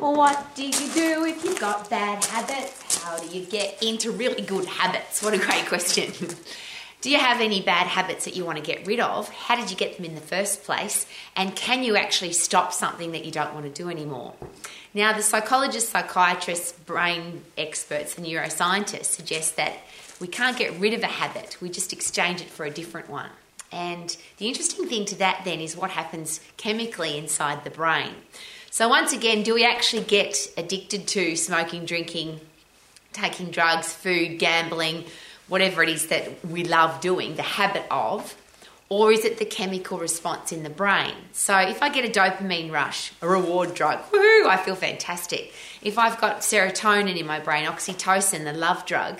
What do you do if you've got bad habits? How do you get into really good habits? What a great question. do you have any bad habits that you want to get rid of? How did you get them in the first place? And can you actually stop something that you don't want to do anymore? Now, the psychologists, psychiatrists, brain experts, and neuroscientists suggest that we can't get rid of a habit, we just exchange it for a different one. And the interesting thing to that then is what happens chemically inside the brain. So, once again, do we actually get addicted to smoking, drinking, taking drugs, food, gambling, whatever it is that we love doing, the habit of? Or is it the chemical response in the brain? So, if I get a dopamine rush, a reward drug, woohoo, I feel fantastic. If I've got serotonin in my brain, oxytocin, the love drug,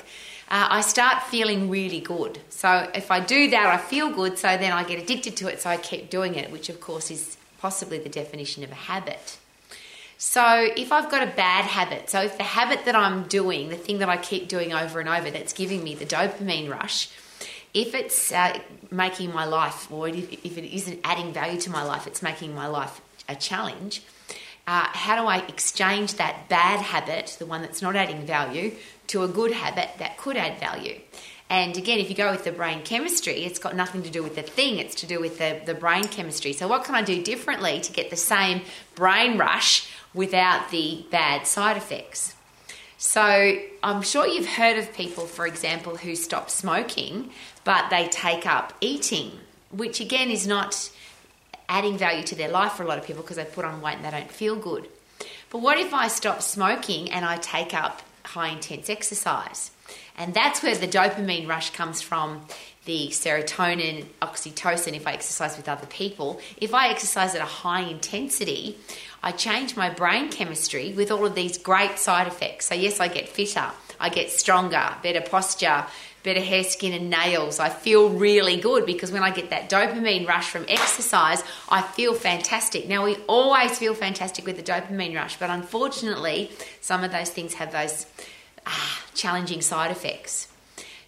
uh, I start feeling really good. So, if I do that, I feel good, so then I get addicted to it, so I keep doing it, which of course is possibly the definition of a habit. So, if I've got a bad habit, so if the habit that I'm doing, the thing that I keep doing over and over that's giving me the dopamine rush, if it's uh, making my life, or if, it isn't adding value to my life, it's making my life a challenge, uh, how do I exchange that bad habit, the one that's not adding value, to a good habit that could add value? And again, if you go with the brain chemistry, it's got nothing to do with the thing, it's to do with the, the brain chemistry. So, what can I do differently to get the same brain rush without the bad side effects? So, I'm sure you've heard of people, for example, who stop smoking but they take up eating, which again is not adding value to their life for a lot of people because they put on weight and they don't feel good. But what if I stop smoking and I take up high intense exercise? And that's where the dopamine rush comes from the serotonin, oxytocin if I exercise with other people. If I exercise at a high intensity, I change my brain chemistry with all of these great side effects. So, yes, I get fitter, I get stronger, better posture, better hair, skin, and nails. I feel really good because when I get that dopamine rush from exercise, I feel fantastic. Now, we always feel fantastic with the dopamine rush, but unfortunately, some of those things have those ah, challenging side effects.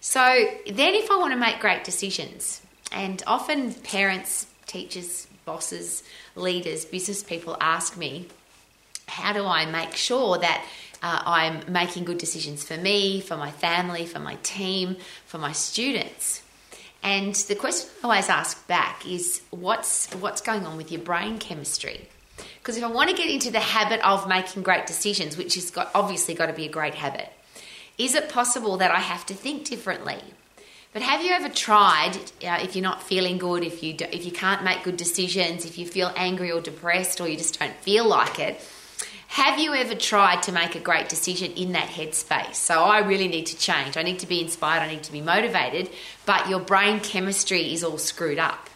So then, if I want to make great decisions, and often parents, teachers, bosses, leaders, business people ask me, how do I make sure that uh, I'm making good decisions for me, for my family, for my team, for my students? And the question I always ask back is, what's what's going on with your brain chemistry? Because if I want to get into the habit of making great decisions, which has got obviously got to be a great habit, is it possible that I have to think differently? But have you ever tried, uh, if you're not feeling good, if you do, if you can't make good decisions, if you feel angry or depressed, or you just don't feel like it, have you ever tried to make a great decision in that headspace? So I really need to change. I need to be inspired. I need to be motivated. But your brain chemistry is all screwed up.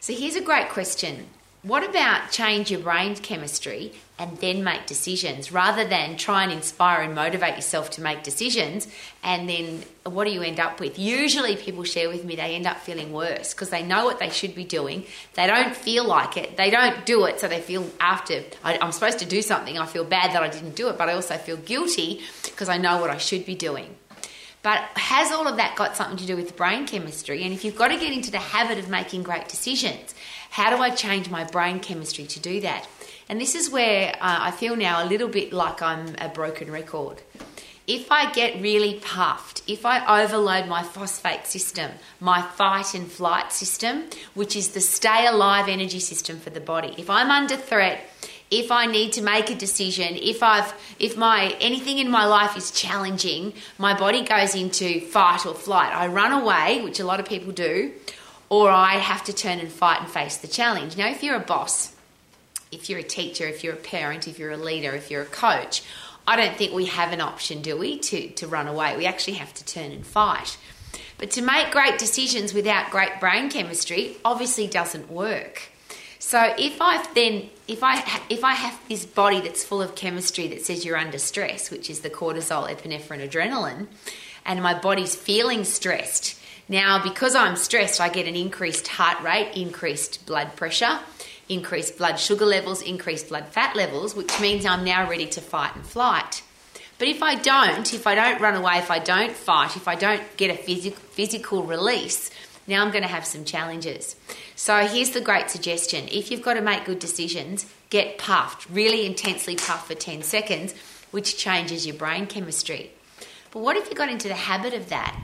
So here's a great question what about change your brain chemistry and then make decisions rather than try and inspire and motivate yourself to make decisions? And then what do you end up with? Usually people share with me they end up feeling worse because they know what they should be doing. They don't feel like it. They don't do it so they feel after I, i'm supposed to do something. I feel bad that i didn't do it but i also feel guilty because i know what i should be doing. But has all of that got something to do with brain chemistry? And if you've got to get into the habit of making great decisions, how do I change my brain chemistry to do that? And this is where uh, I feel now a little bit like I'm a broken record. If I get really puffed, if I overload my phosphate system, my fight and flight system, which is the stay alive energy system for the body, if I'm under threat, if I need to make a decision, if I've if my anything in my life is challenging, my body goes into fight or flight. I run away, which a lot of people do, or I have to turn and fight and face the challenge. Now, if you're a boss, if you're a teacher, if you're a parent, if you're a leader, if you're a coach, I don't think we have an option, do we, to, to run away? We actually have to turn and fight. But to make great decisions without great brain chemistry obviously doesn't work. So if I then if I if I have this body that's full of chemistry that says you're under stress, which is the cortisol, epinephrine, adrenaline, and my body's feeling stressed, now, because I'm stressed, I get an increased heart rate, increased blood pressure, increased blood sugar levels, increased blood fat levels, which means I'm now ready to fight and flight. But if I don't, if I don't run away, if I don't fight, if I don't get a phys- physical release, now I'm going to have some challenges. So here's the great suggestion if you've got to make good decisions, get puffed, really intensely puffed for 10 seconds, which changes your brain chemistry. But what if you got into the habit of that?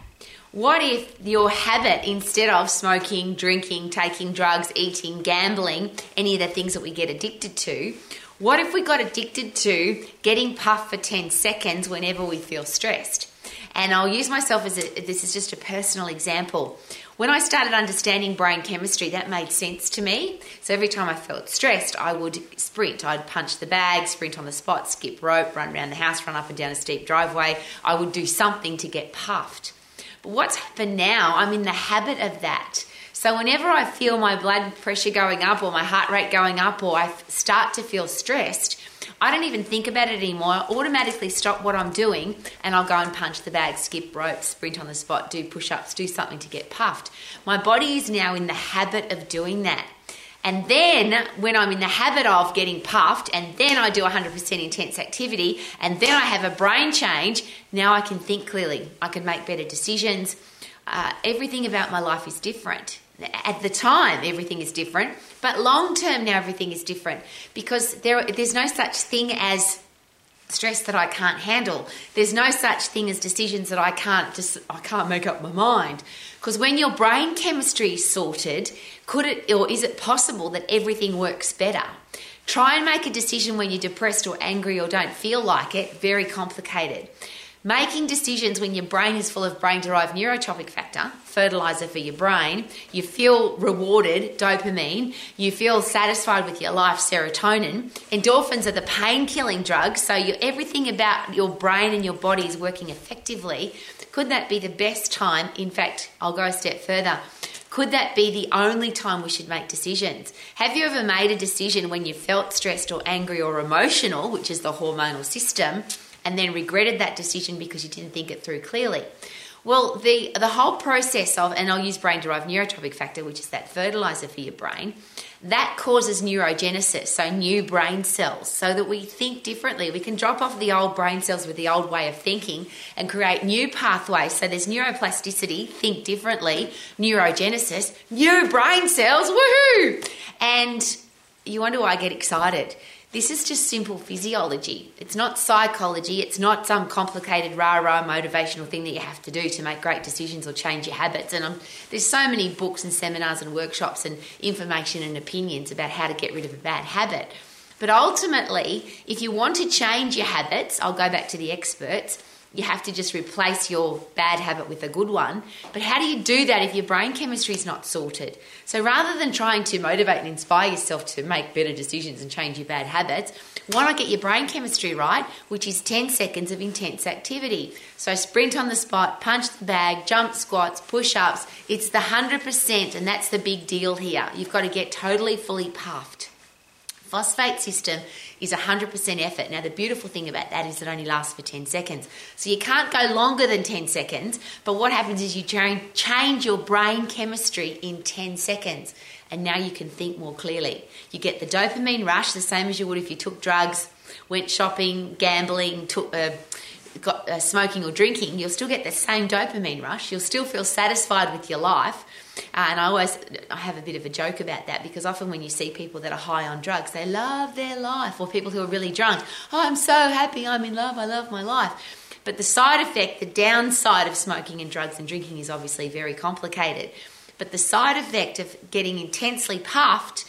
What if your habit, instead of smoking, drinking, taking drugs, eating, gambling, any of the things that we get addicted to, what if we got addicted to getting puffed for 10 seconds whenever we feel stressed? And I'll use myself as a, this is just a personal example. When I started understanding brain chemistry, that made sense to me. So every time I felt stressed, I would sprint. I'd punch the bag, sprint on the spot, skip rope, run around the house, run up and down a steep driveway. I would do something to get puffed. But what's happened now, I'm in the habit of that. So whenever I feel my blood pressure going up or my heart rate going up or I start to feel stressed, I don't even think about it anymore. I automatically stop what I'm doing and I'll go and punch the bag, skip rope, sprint on the spot, do push ups, do something to get puffed. My body is now in the habit of doing that. And then when I'm in the habit of getting puffed, and then I do 100% intense activity, and then I have a brain change, now I can think clearly. I can make better decisions. Uh, everything about my life is different at the time everything is different but long term now everything is different because there there's no such thing as stress that I can't handle. There's no such thing as decisions that I can't just I can't make up my mind. Because when your brain chemistry is sorted could it or is it possible that everything works better? Try and make a decision when you're depressed or angry or don't feel like it very complicated Making decisions when your brain is full of brain derived neurotrophic factor, fertilizer for your brain, you feel rewarded, dopamine, you feel satisfied with your life, serotonin. Endorphins are the pain killing drugs, so you, everything about your brain and your body is working effectively. Could that be the best time? In fact, I'll go a step further. Could that be the only time we should make decisions? Have you ever made a decision when you felt stressed or angry or emotional, which is the hormonal system? And then regretted that decision because you didn't think it through clearly. Well, the the whole process of, and I'll use brain derived neurotrophic factor, which is that fertilizer for your brain, that causes neurogenesis, so new brain cells, so that we think differently. We can drop off the old brain cells with the old way of thinking and create new pathways. So there's neuroplasticity, think differently, neurogenesis, new brain cells, woohoo! And you wonder why I get excited this is just simple physiology. It's not psychology. It's not some complicated rah rah motivational thing that you have to do to make great decisions or change your habits. And um, there's so many books and seminars and workshops and information and opinions about how to get rid of a bad habit. But ultimately, if you want to change your habits, I'll go back to the experts you have to just replace your bad habit with a good one. But how do you do that if your brain chemistry is not sorted? So rather than trying to motivate and inspire yourself to make better decisions and change your bad habits, why not get your brain chemistry right, which is 10 seconds of intense activity? So sprint on the spot, punch the bag, jump squats, push ups. It's the 100%, and that's the big deal here. You've got to get totally fully puffed phosphate system is 100% effort. Now, the beautiful thing about that is it only lasts for 10 seconds. So you can't go longer than 10 seconds, but what happens is you change your brain chemistry in 10 seconds, and now you can think more clearly. You get the dopamine rush, the same as you would if you took drugs, went shopping, gambling, took. Uh, got uh, smoking or drinking, you'll still get the same dopamine rush. You'll still feel satisfied with your life. Uh, and I always I have a bit of a joke about that because often when you see people that are high on drugs, they love their life, or people who are really drunk. Oh, I'm so happy, I'm in love, I love my life. But the side effect, the downside of smoking and drugs and drinking is obviously very complicated. But the side effect of getting intensely puffed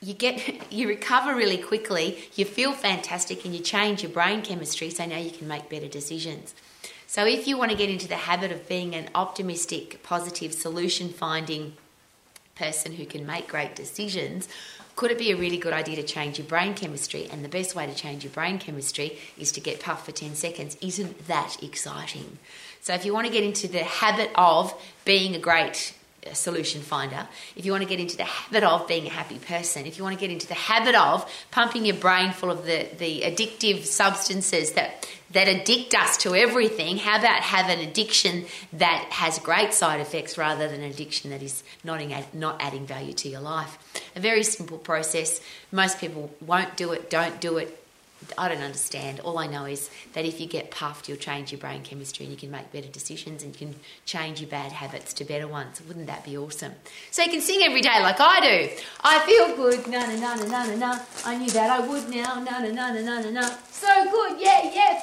you get you recover really quickly you feel fantastic and you change your brain chemistry so now you can make better decisions. So if you want to get into the habit of being an optimistic positive solution finding person who can make great decisions could it be a really good idea to change your brain chemistry? And the best way to change your brain chemistry is to get puffed for 10 seconds. Isn't that exciting? So if you want to get into the habit of being a great solution finder, if you want to get into the habit of being a happy person, if you want to get into the habit of pumping your brain full of the, the addictive substances that, that addict us to everything, how about have an addiction that has great side effects rather than an addiction that is not, not adding value to your life? A very simple process. Most people won't do it, don't do it, I don't understand. All I know is that if you get puffed, you'll change your brain chemistry and you can make better decisions and you can change your bad habits to better ones. Wouldn't that be awesome? So you can sing every day like I do. I feel good, na na na na na na. I knew that I would now, na na na na na na. So good, yeah, yeah.